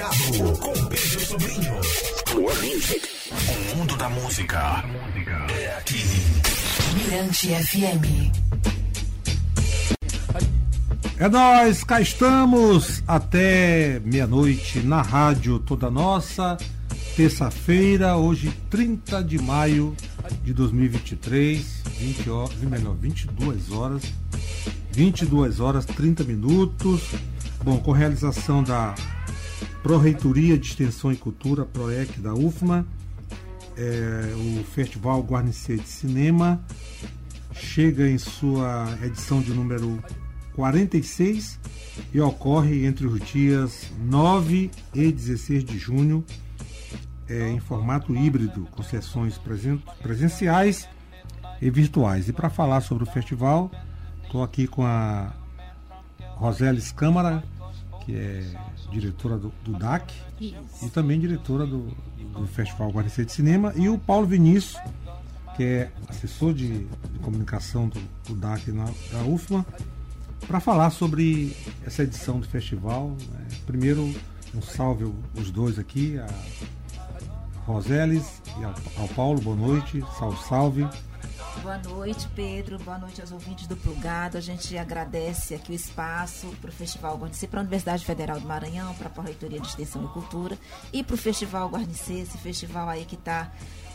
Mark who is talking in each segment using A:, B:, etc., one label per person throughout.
A: Plugado com Pedro Sobrinho. More music. O mundo da música é aqui.
B: Mirante FM.
C: É nós, cá estamos até meia-noite na rádio toda nossa. Terça-feira, hoje 30 de maio de 2023, 20 horas, melhor, 22 horas, 22 horas 30 minutos. Bom, com realização da Pró-Reitoria de Extensão e Cultura, PROEC da UFMA, é, o Festival Guarnicê de Cinema chega em sua edição de número 46 e ocorre entre os dias 9 e 16 de junho é, em formato híbrido, com sessões presen presenciais e virtuais. E para falar sobre o festival, estou aqui com a Roseles Câmara, que é diretora do, do DAC Isso. e também diretora do, do Festival Guarnicê de Cinema, e o Paulo Vinícius, que é assessor de, de comunicação do, do DAC na, da UFMA, para falar sobre essa edição do festival. Né? Primeiro, um salve os dois aqui, a Roseles e ao, ao Paulo, boa noite, salve, salve.
D: Boa noite, Pedro. Boa noite aos ouvintes do Plugado. A gente agradece aqui o espaço para o Festival Guarnicê, para a Universidade Federal do Maranhão, para a Reitoria de Extensão e Cultura e para o Festival Guarnicê, esse festival aí que está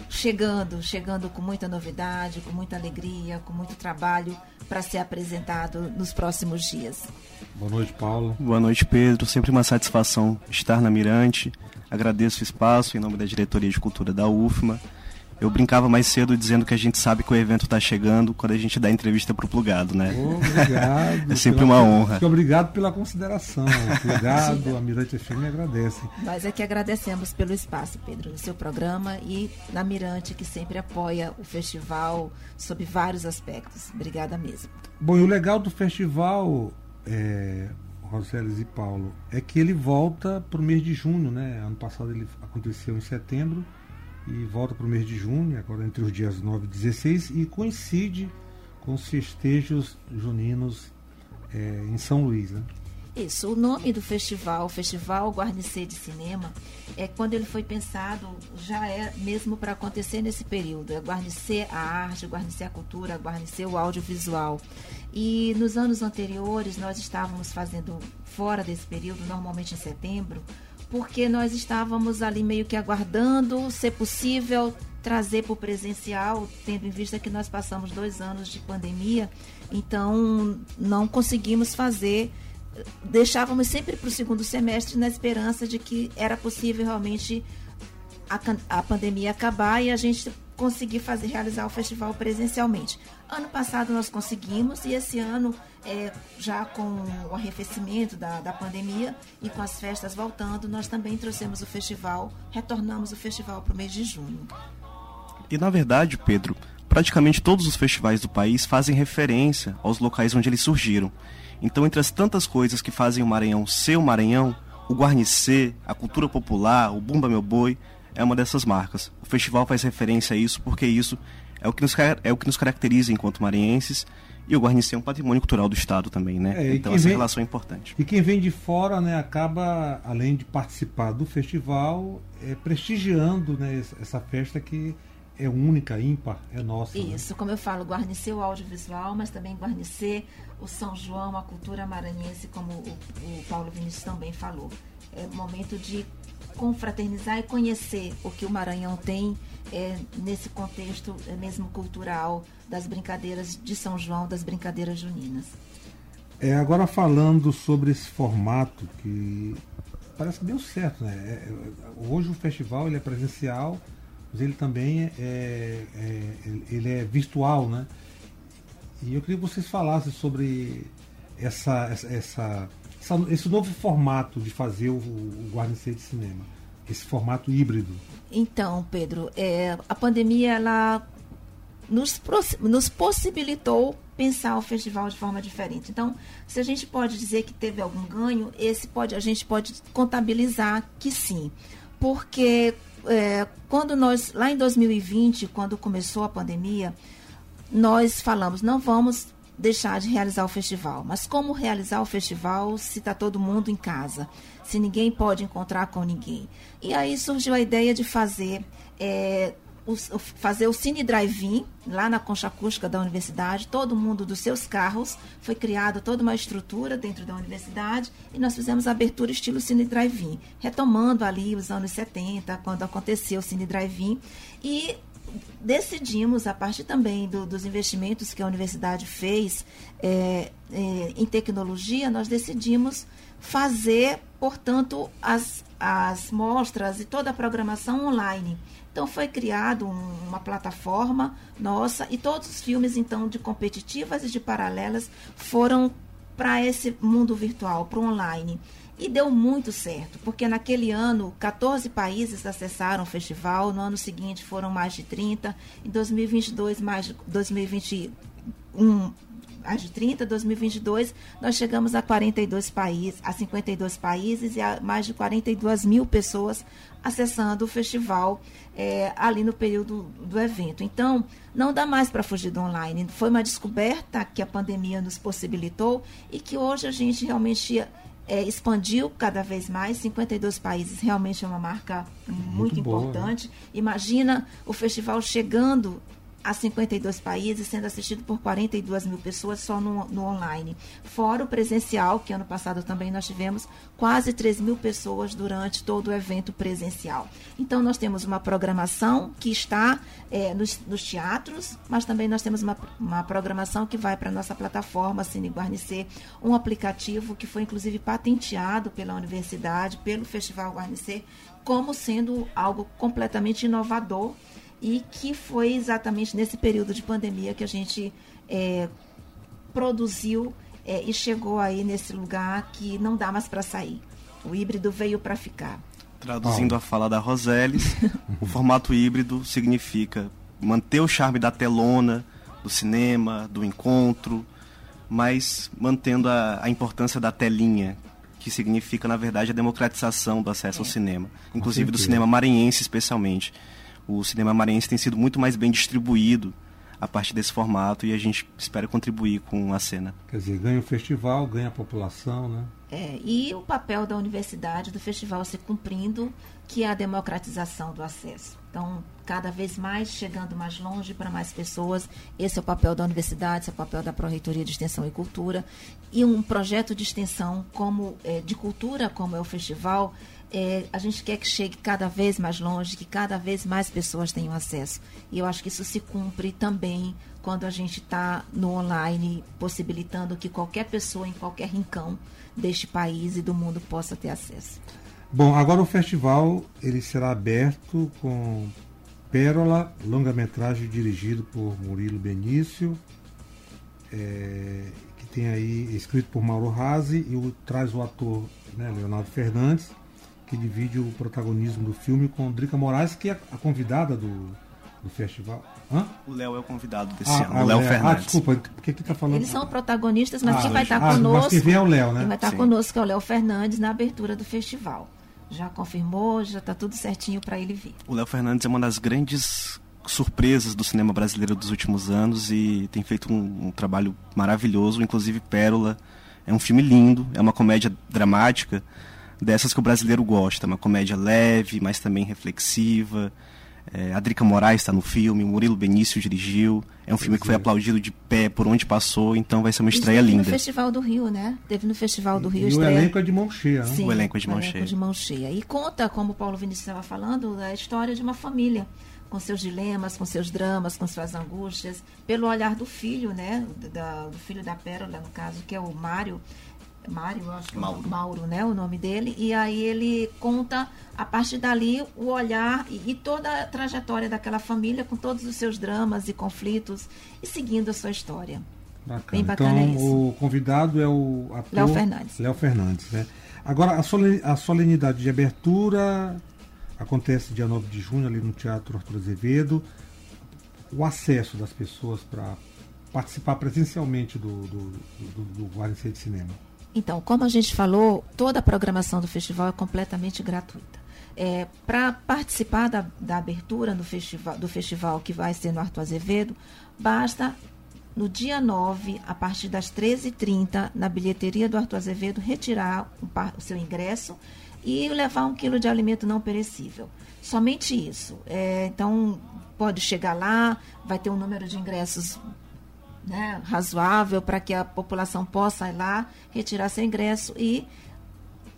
D: chegando, chegando com muita novidade, com muita alegria, com muito trabalho para ser apresentado nos próximos dias.
C: Boa noite, Paulo.
E: Boa noite, Pedro. Sempre uma satisfação estar na Mirante. Agradeço o espaço em nome da Diretoria de Cultura da UFMA eu brincava mais cedo dizendo que a gente sabe que o evento está chegando quando a gente dá entrevista para o Plugado, né?
C: Obrigado.
E: é sempre uma honra.
C: Obrigado pela consideração. Obrigado, a Mirante FM agradece.
D: Nós é que agradecemos pelo espaço, Pedro, no seu programa e na Mirante, que sempre apoia o festival sob vários aspectos. Obrigada mesmo.
C: Bom, e o legal do festival, é, Roseles e Paulo, é que ele volta para o mês de junho, né? Ano passado ele aconteceu em setembro e volta para o mês de junho, agora entre os dias 9 e 16, e coincide com os festejos juninos é, em São Luís. Né?
D: Isso, o nome do festival, Festival Guarnicê de Cinema, é quando ele foi pensado, já é mesmo para acontecer nesse período. É guarnecer a arte, guarnecer a cultura, guarnecer o audiovisual. E nos anos anteriores, nós estávamos fazendo, fora desse período, normalmente em setembro, porque nós estávamos ali meio que aguardando, ser possível, trazer para o presencial, tendo em vista que nós passamos dois anos de pandemia, então não conseguimos fazer. Deixávamos sempre para o segundo semestre na esperança de que era possível realmente a, a pandemia acabar e a gente conseguir fazer realizar o festival presencialmente. Ano passado nós conseguimos e esse ano, é, já com o arrefecimento da, da pandemia e com as festas voltando, nós também trouxemos o festival, retornamos o festival para o mês de junho.
E: E na verdade, Pedro, praticamente todos os festivais do país fazem referência aos locais onde eles surgiram. Então, entre as tantas coisas que fazem o Maranhão ser o Maranhão, o Guarnicê, a cultura popular, o Bumba Meu Boi, é uma dessas marcas. O festival faz referência a isso porque isso é o que nos, é o que nos caracteriza enquanto maranhenses e o Guarnicê é um patrimônio cultural do Estado também, né? É, então essa vem, relação é importante.
C: E quem vem de fora, né, acaba, além de participar do festival, é, prestigiando né, essa festa que é única, ímpar, é nossa.
D: Né? Isso,
C: né?
D: como eu falo, guarnecer o audiovisual, mas também guarnecer o São João, a cultura maranhense, como o, o Paulo Vinícius também falou. É momento de confraternizar e conhecer o que o Maranhão tem é, nesse contexto é, mesmo cultural das brincadeiras de São João, das brincadeiras juninas.
C: É, agora falando sobre esse formato que parece que deu certo, né? É, é hoje o festival ele é presencial, mas ele também é, é, é, ele é virtual, né? E eu queria que vocês falassem sobre essa, essa, essa esse novo formato de fazer o, o Guarnicê de Cinema, esse formato híbrido?
D: Então, Pedro, é, a pandemia ela nos, nos possibilitou pensar o festival de forma diferente. Então, se a gente pode dizer que teve algum ganho, esse pode a gente pode contabilizar que sim, porque é, quando nós lá em 2020, quando começou a pandemia, nós falamos não vamos deixar de realizar o festival. Mas como realizar o festival se está todo mundo em casa? Se ninguém pode encontrar com ninguém? E aí surgiu a ideia de fazer. É, o, fazer o Cine Drive-In lá na concha acústica da universidade, todo mundo dos seus carros, foi criada toda uma estrutura dentro da universidade e nós fizemos a abertura estilo Cine Drive-In, retomando ali os anos 70, quando aconteceu o Cine Drive-In e decidimos, a partir também do, dos investimentos que a universidade fez é, é, em tecnologia, nós decidimos fazer, portanto, as, as mostras e toda a programação online. Então foi criado um, uma plataforma nossa e todos os filmes então de competitivas e de paralelas foram para esse mundo virtual, para o online. E deu muito certo, porque naquele ano 14 países acessaram o festival, no ano seguinte foram mais de 30, em 2022 mais de 2021 mais de 30, 2022 nós chegamos a 42 países, a 52 países e a mais de 42 mil pessoas acessando o festival é, ali no período do evento. Então, não dá mais para fugir do online. Foi uma descoberta que a pandemia nos possibilitou e que hoje a gente realmente é, expandiu cada vez mais. 52 países realmente é uma marca muito, muito boa, né? importante. Né? Imagina o festival chegando a 52 países, sendo assistido por 42 mil pessoas só no, no, online. Fora o presencial, que ano passado também nós tivemos quase 3 mil pessoas durante todo o evento presencial. Então, nós temos uma programação que está é, nos, nos, teatros, mas também nós temos uma, uma programação que vai para a nossa plataforma Cine Guarnicê, um aplicativo que foi inclusive patenteado pela universidade, pelo Festival Guarnicê, como sendo algo completamente inovador e que foi exatamente nesse período de pandemia que a gente é, produziu é, e chegou aí nesse lugar que não dá mais para sair. O híbrido veio para ficar.
E: Traduzindo a fala da Roseles, o formato híbrido significa manter o charme da telona, do cinema, do encontro, mas mantendo a, a importância da telinha, que significa, na verdade, a democratização do acesso é. ao cinema, inclusive do cinema maranhense especialmente o cinema maranhense tem sido muito mais bem distribuído a partir desse formato e a gente espera contribuir com a cena.
C: Quer dizer, ganha o festival, ganha a população, né?
D: É, e o papel da universidade, do festival se cumprindo, que é a democratização do acesso. Então, cada vez mais chegando mais longe para mais pessoas. Esse é o papel da universidade, esse é o papel da Pró-Reitoria de Extensão e Cultura. E um projeto de extensão como é, de cultura, como é o festival, é, a gente quer que chegue cada vez mais longe, que cada vez mais pessoas tenham acesso. E eu acho que isso se cumpre também quando a gente está no online, possibilitando que qualquer pessoa em qualquer rincão deste país e do mundo possa ter acesso.
C: Bom, agora o festival ele será aberto com Pérola, longa-metragem dirigido por Murilo Benício, é, que tem aí escrito por Mauro Razzi e o, traz o ator né, Leonardo Fernandes que divide o protagonismo do filme com Drica Moraes, que é a convidada do, do festival.
E: Hã? O Léo é o convidado desse ah, ano, o Léo Fernandes. Ah,
C: desculpa, por que tá falando?
D: Eles são protagonistas, mas ah, quem vai estar ah, conosco. Mas
C: quem vem é o Léo, né?
D: Quem vai estar Sim. conosco é o Léo Fernandes na abertura do festival. Já confirmou, já está tudo certinho para ele vir.
E: O Léo Fernandes é uma das grandes surpresas do cinema brasileiro dos últimos anos e tem feito um, um trabalho maravilhoso, inclusive Pérola. É um filme lindo, é uma comédia dramática dessas que o brasileiro gosta. Uma comédia leve, mas também reflexiva. É, a Drica Moraes está no filme, o Murilo Benício dirigiu. É um filme que foi aplaudido de pé por onde passou, então vai ser uma estreia
D: Teve
E: linda.
D: no Festival do Rio, né? Teve no Festival do Rio
C: e
D: estreia.
C: o elenco é de mão cheia, né?
D: Sim,
E: o elenco é de mão
D: cheia.
E: de
D: mão cheia. E conta, como o Paulo Vinícius estava falando, a história de uma família com seus dilemas, com seus dramas, com suas angústias, pelo olhar do filho, né? Da, do filho da Pérola, no caso, que é o Mário, Mário, acho que é Mauro. Mauro, né, o nome dele, e aí ele conta a partir dali o olhar e, e, toda a trajetória daquela família com todos os seus dramas e conflitos e seguindo a sua história.
C: Bacana. Bem bacana então, isso. o convidado é o ator
D: Léo Fernandes.
C: Léo Fernandes, né? Agora, a solenidade de abertura acontece dia 9 de junho ali no Teatro Arthur Azevedo. O acesso das pessoas para participar presencialmente do, do, do, do, do de Cinema.
D: Então, como a gente falou, toda a programação do festival é completamente gratuita. É, Para participar da, da abertura do festival, do festival, que vai ser no Arthur Azevedo, basta no dia 9, a partir das 13h30, na bilheteria do Arthur Azevedo, retirar o, o seu ingresso e levar um quilo de alimento não perecível. Somente isso. É, então, pode chegar lá, vai ter um número de ingressos né, razoável para que a população possa ir lá, retirar seu ingresso e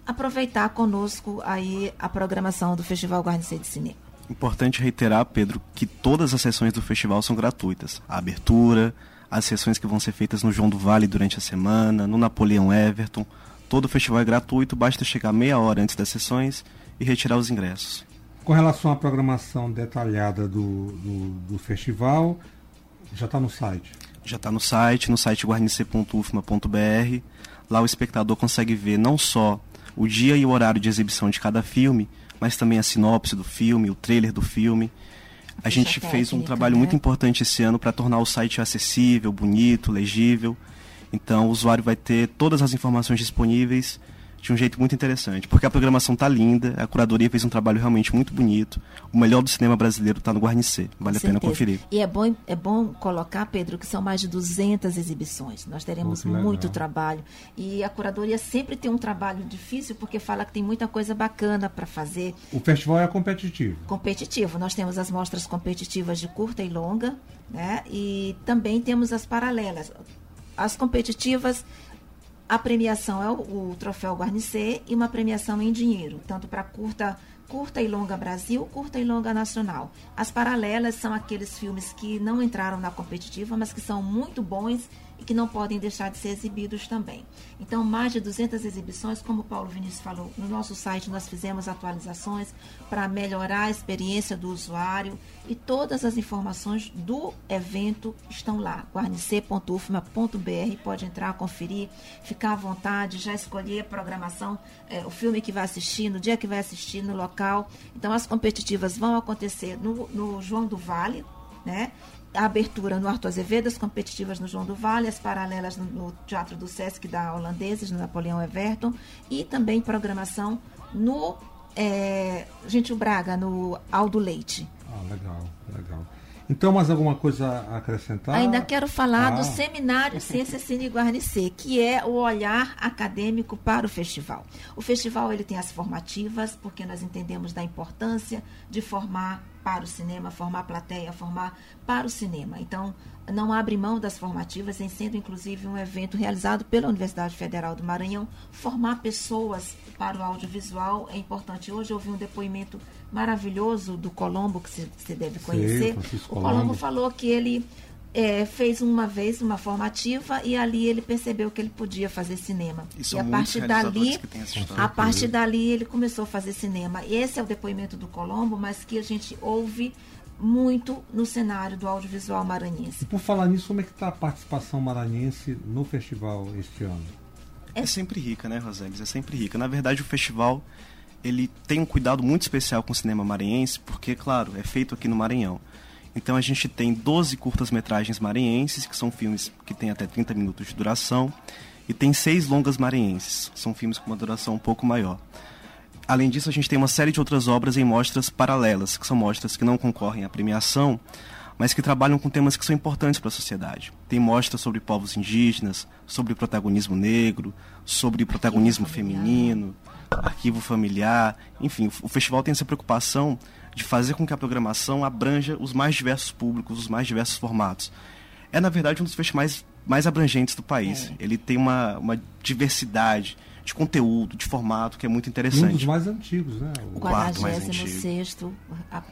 D: aproveitar conosco aí a programação do Festival Guarnicê de Cinema.
E: Importante reiterar, Pedro, que todas as sessões do festival são gratuitas. A abertura, as sessões que vão ser feitas no João do Vale durante a semana, no Napoleão Everton. Todo o festival é gratuito, basta chegar meia hora antes das sessões e retirar os ingressos.
C: Com relação à programação detalhada do, do, do festival, já está no site?
E: Já está no site, no site guarnice.ufma.br. Lá o espectador consegue ver não só o dia e o horário de exibição de cada filme, mas também a sinopse do filme, o trailer do filme. A gente fez um trabalho né? muito importante esse ano para tornar o site acessível, bonito, legível. Então o usuário vai ter todas as informações disponíveis de um jeito muito interessante, porque a programação tá linda, a curadoria fez um trabalho realmente muito bonito. O melhor do cinema brasileiro está no Guarnicê, vale a pena conferir.
D: E é bom, é bom colocar, Pedro, que são mais de 200 exibições. Nós teremos muito, muito trabalho. E a curadoria sempre tem um trabalho difícil, porque fala que tem muita coisa bacana para fazer.
C: O festival é competitivo?
D: Competitivo. Nós temos as mostras competitivas de curta e longa, né? E também temos as paralelas. As competitivas a premiação é o, o troféu Guarnicê e uma premiação em dinheiro, tanto para curta curta e longa Brasil, curta e longa nacional. As paralelas são aqueles filmes que não entraram na competitiva, mas que são muito bons e que não podem deixar de ser exibidos também. Então, mais de 200 exibições, como o Paulo Vinícius falou, no nosso site nós fizemos atualizações para melhorar a experiência do usuário e todas as informações do evento estão lá, guarnice.ufma.br, pode entrar, conferir, ficar à vontade, já escolher a programação, é, o filme que vai assistir, no dia que vai assistir, no local. Então, as competitivas vão acontecer no, no João do Vale, né? a abertura no Arthur Azevedo, as competitivas no João do Vale, as paralelas no, Teatro do Sesc da Holandeses, no Napoleão Everton, e também programação no é, Gentil Braga, no Aldo Leite.
C: Ah, legal, legal. Então, mais alguma coisa a acrescentar?
D: Ainda quero falar ah. do Seminário Ciência Cine Guarnicê, que é o olhar acadêmico para o festival. O festival ele tem as formativas, porque nós entendemos da importância de formar para o cinema, formar plateia, formar para o cinema. Então, não abre mão das formativas, em sendo inclusive um evento realizado pela Universidade Federal do Maranhão. Formar pessoas para o audiovisual é importante. Hoje eu ouvi um depoimento maravilhoso do Colombo, que você deve conhecer. Sim, o Colombo falou que ele é, fez uma vez uma formativa e ali ele percebeu que ele podia fazer cinema.
E: E,
D: e a partir dali, a partir dali ele começou a fazer cinema. E esse é o depoimento do Colombo, mas que a gente ouve muito no cenário do audiovisual maranhense.
C: E por falar nisso, como é que está a participação maranhense no festival este ano?
E: É, é sempre rica, né, Roseles? É sempre rica. Na verdade, o festival ele tem um cuidado muito especial com o cinema maranhense, porque, claro, é feito aqui no Maranhão. Então a gente tem 12 curtas-metragens maranhenses, que são filmes que têm até 30 minutos de duração, e tem seis longas maranhenses, são filmes com uma duração um pouco maior. Além disso, a gente tem uma série de outras obras em mostras paralelas, que são mostras que não concorrem à premiação, mas que trabalham com temas que são importantes para a sociedade. Tem mostras sobre povos indígenas, sobre protagonismo negro, sobre protagonismo feminino, arquivo familiar. Enfim, o festival tem essa preocupação de fazer com que a programação abranja os mais diversos públicos, os mais diversos formatos. É, na verdade, um dos festivais mais abrangentes do país. É. Ele tem uma, uma diversidade de conteúdo, de formato, que é muito interessante. Um
C: dos mais antigos, né?
D: O, o quarto mais antigo. A,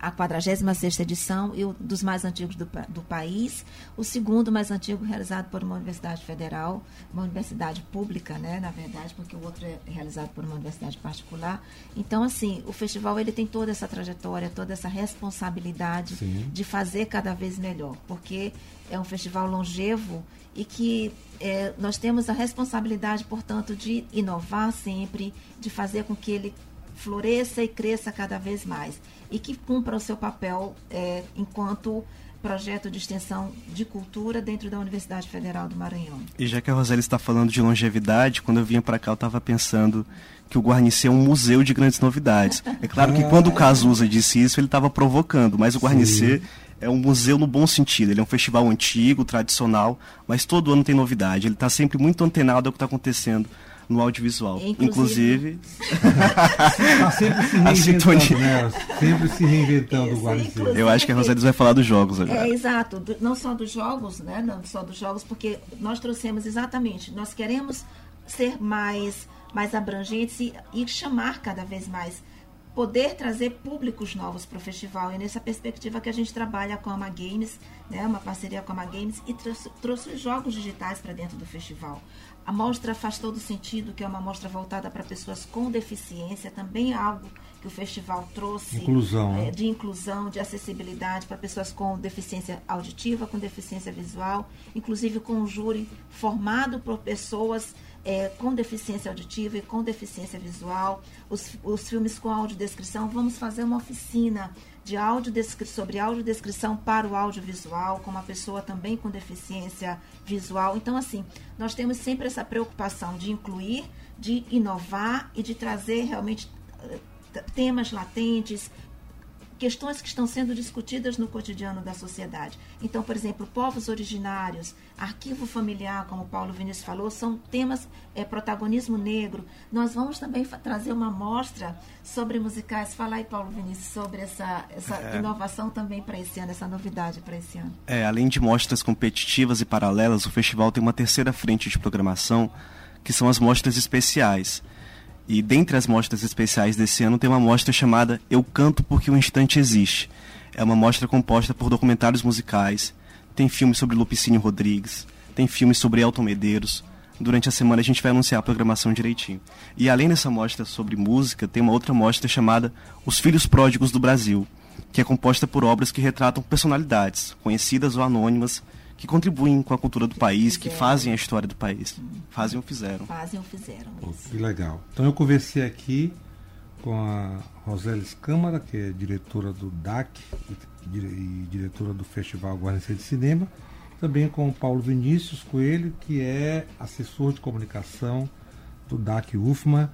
D: a 46 edição e o dos mais antigos do, do país. O segundo mais antigo realizado por uma universidade federal, uma universidade pública, né, na verdade, porque o outro é realizado por uma universidade particular. Então, assim, o festival ele tem toda essa trajetória, toda essa responsabilidade Sim. de fazer cada vez melhor, porque é um festival longevo e que é, nós temos a responsabilidade, portanto, de inovar sempre, de fazer com que ele floresça e cresça cada vez mais e que cumpra o seu papel é, enquanto projeto de extensão de cultura dentro da Universidade Federal do Maranhão.
E: E já que a Roseli está falando de longevidade, quando eu vinha para cá eu estava pensando que o Guarnici é um museu de grandes novidades. É claro que quando o Cazuza disse isso, ele estava provocando, mas o Guarnici é um museu no bom sentido. Ele é um festival antigo, tradicional, mas todo ano tem novidade. Ele está sempre muito antenado ao que está acontecendo no audiovisual.
D: Inclusive-
C: Está sempre se
E: A
C: reinventando,
E: sintonia.
C: né? Sempre se reinventando o
D: Isso, inclusive-
E: Eu acho que a Rosélia vai falar dos jogos agora.
D: É, exato. Não só dos jogos, né? Não só dos jogos, porque nós trouxemos exatamente, nós queremos ser mais, mais abrangentes e, e chamar cada vez mais, poder trazer públicos novos para o festival. E nessa perspectiva que a gente trabalha com a Ama Games, né? Uma parceria com a Ama Games e trouxe, trouxe os jogos digitais para dentro do festival. A mostra faz todo sentido, que é uma mostra voltada para pessoas com deficiência, também é algo que o festival trouxe
C: Inclusão,
D: é,
C: né?
D: de inclusão, de acessibilidade para pessoas com deficiência auditiva, com deficiência visual, inclusive com um júri formado por pessoas é, com deficiência auditiva e com deficiência visual. Os, os filmes com audiodescrição, vamos fazer uma oficina de audiodescri sobre audiodescrição para o audiovisual, com uma pessoa também com deficiência visual. Então, assim, nós temos sempre essa preocupação de incluir, de inovar e de trazer realmente eh, temas latentes, questões que estão sendo discutidas no cotidiano da sociedade. Então, por exemplo, povos originários, arquivo familiar, como o Paulo Vinícius falou, são temas, é, protagonismo negro. Nós vamos também trazer uma mostra sobre musicais. Fala aí, Paulo Vinícius, sobre essa, essa inovação também para esse ano, essa novidade para esse ano.
E: É, além de mostras competitivas e paralelas, o festival tem uma terceira frente de programação, que são as mostras especiais. E dentre as mostras especiais desse ano tem uma mostra chamada Eu Canto Porque o Instante Existe. É uma mostra composta por documentários musicais, tem filmes sobre Lupicínio Rodrigues, tem filmes sobre Elton Medeiros. Durante a semana a gente vai anunciar a programação direitinho. E além dessa mostra sobre música, tem uma outra mostra chamada Os Filhos Pródigos do Brasil, que é composta por obras que retratam personalidades, conhecidas ou anônimas, que contribuem com a cultura do país, que
D: fizeram.
E: fazem a história do país. Fazem ou fizeram.
D: Fazem ou fizeram
C: Pô, que legal. Então eu conversei aqui com a Rosélis Câmara, que é diretora do DAC e, dire- diretora do Festival Guarnicê de Cinema, também com o Paulo Vinícius Coelho, que é assessor de comunicação do DAC UFMA.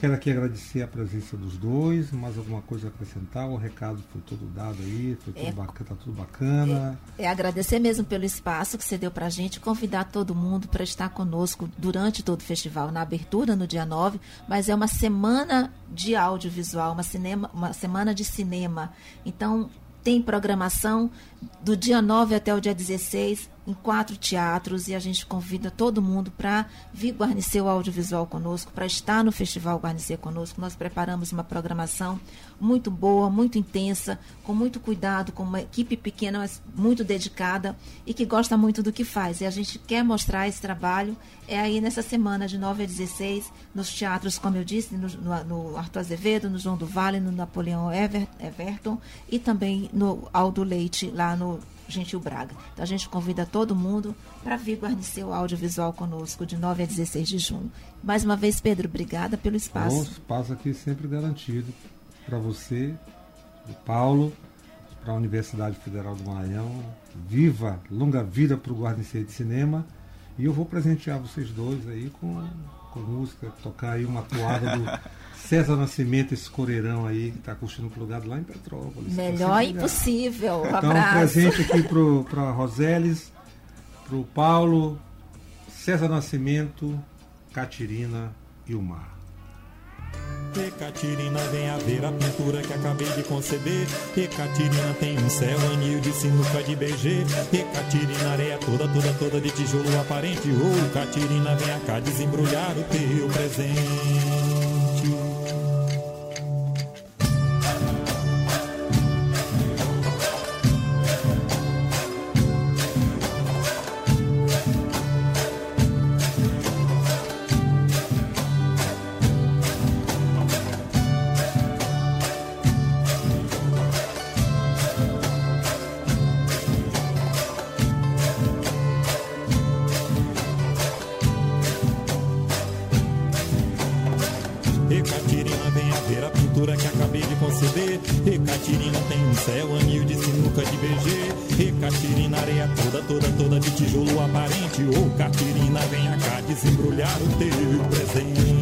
C: Quero aqui agradecer a presença dos dois, mais alguma coisa a acrescentar? O recado foi todo dado aí, foi tudo
D: É.
C: bacana, tá tudo bacana.
D: É agradecer mesmo pelo espaço que você deu para a gente, convidar todo mundo para estar conosco durante todo o festival, na abertura, no dia 9, mas é uma semana de audiovisual, uma, cinema, uma semana de cinema. Então, tem programação do dia 9 até o dia 16 em quatro teatros e a gente convida todo mundo para vir guarnecer o audiovisual conosco, para estar no Festival Guarnecer conosco. Nós preparamos uma programação muito boa, muito intensa, com muito cuidado, com uma equipe pequena, mas muito dedicada e que gosta muito do que faz. E a gente quer mostrar esse trabalho é aí nessa semana de 9 a 16, nos teatros, como eu disse, no, no, no Arthur Azevedo, no João do Vale, no Napoleão Ever, Everton e também no Aldo Leite, lá no Gentil Braga. Então a gente convida todo mundo para vir guarnecer o audiovisual conosco de 9 a 16 de junho. Mais uma vez, Pedro, obrigada pelo
C: O
D: espaço.
C: espaço aqui sempre garantido para você, do Paulo, para a Universidade Federal do Maranhão. Viva, longa vida para o Guarnicê de Cinema. E eu vou presentear vocês dois aí com, com música, tocar aí uma toada do César Nascimento, esse coreirão aí que está curtindo plugado lá em Petrópolis.
D: Melhor
C: Tá
D: impossível. Um
C: Então, um
D: abraço.
C: presente aqui para Roseles, para o Paulo, César Nascimento, Catirina e o Mar.
F: E Catirina, vem a ver a pintura que acabei de conceber. E Catirina tem um céu, anil de sinuca de BG. E Catirina, areia toda, toda, toda de tijolo aparente. Ô, Catirina, vem cá desembrulhar o teu presente. Céu, anil de sinuca de BG. E Catirina, areia toda, toda, toda de tijolo aparente. Ô Catirina, vem cá desembrulhar o teu presente.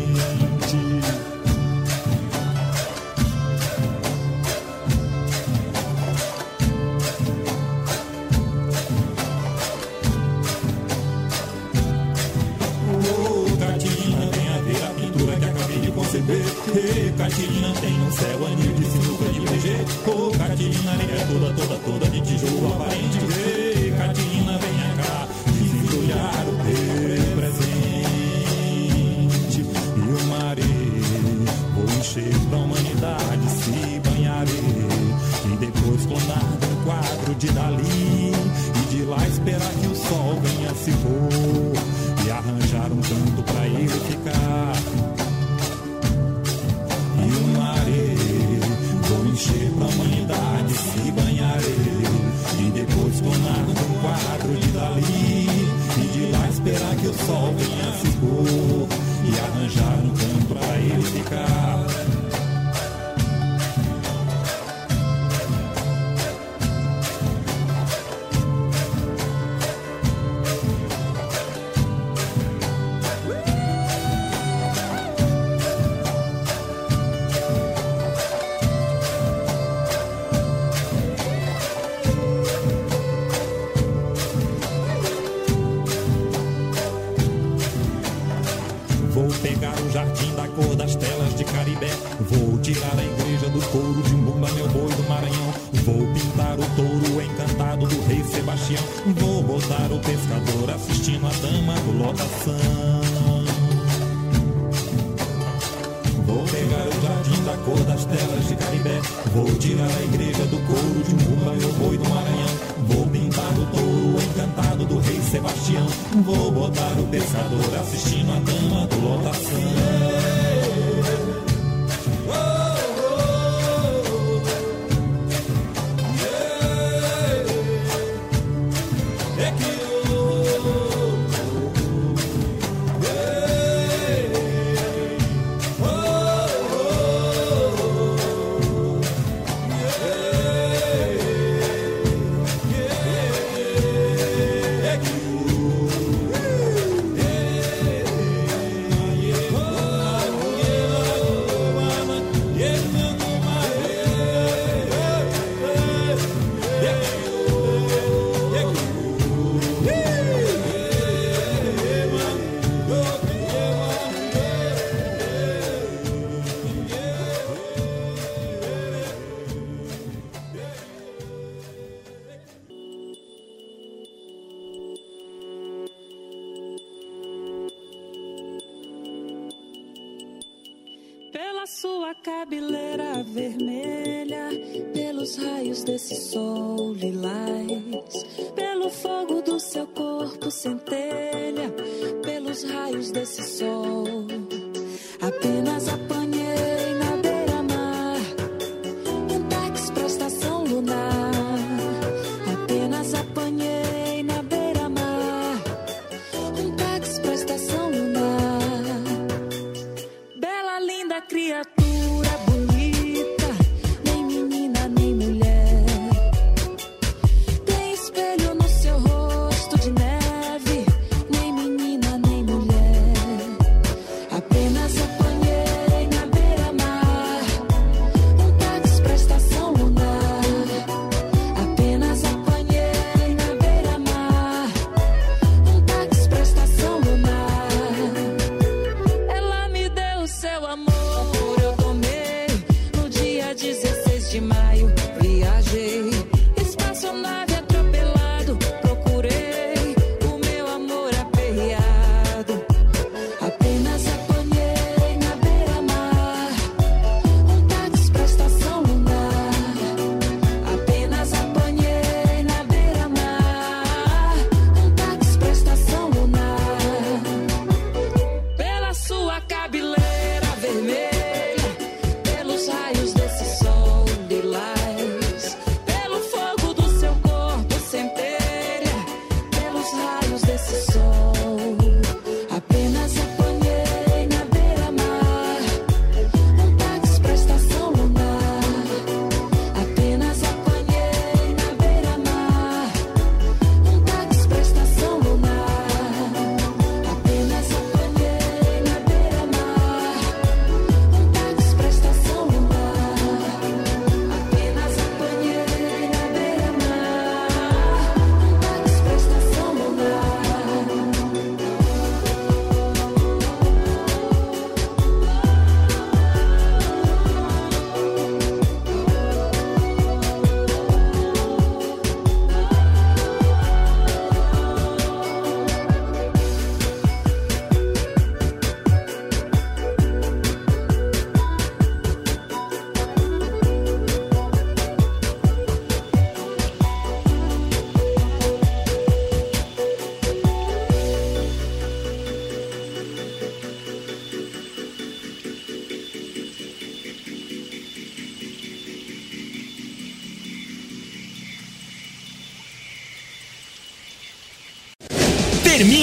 F: cabeleira vermelha pelos raios desse sol lilás.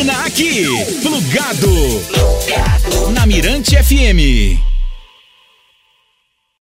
A: Termina aqui. Plugado. Plugado. Na Mirante FM.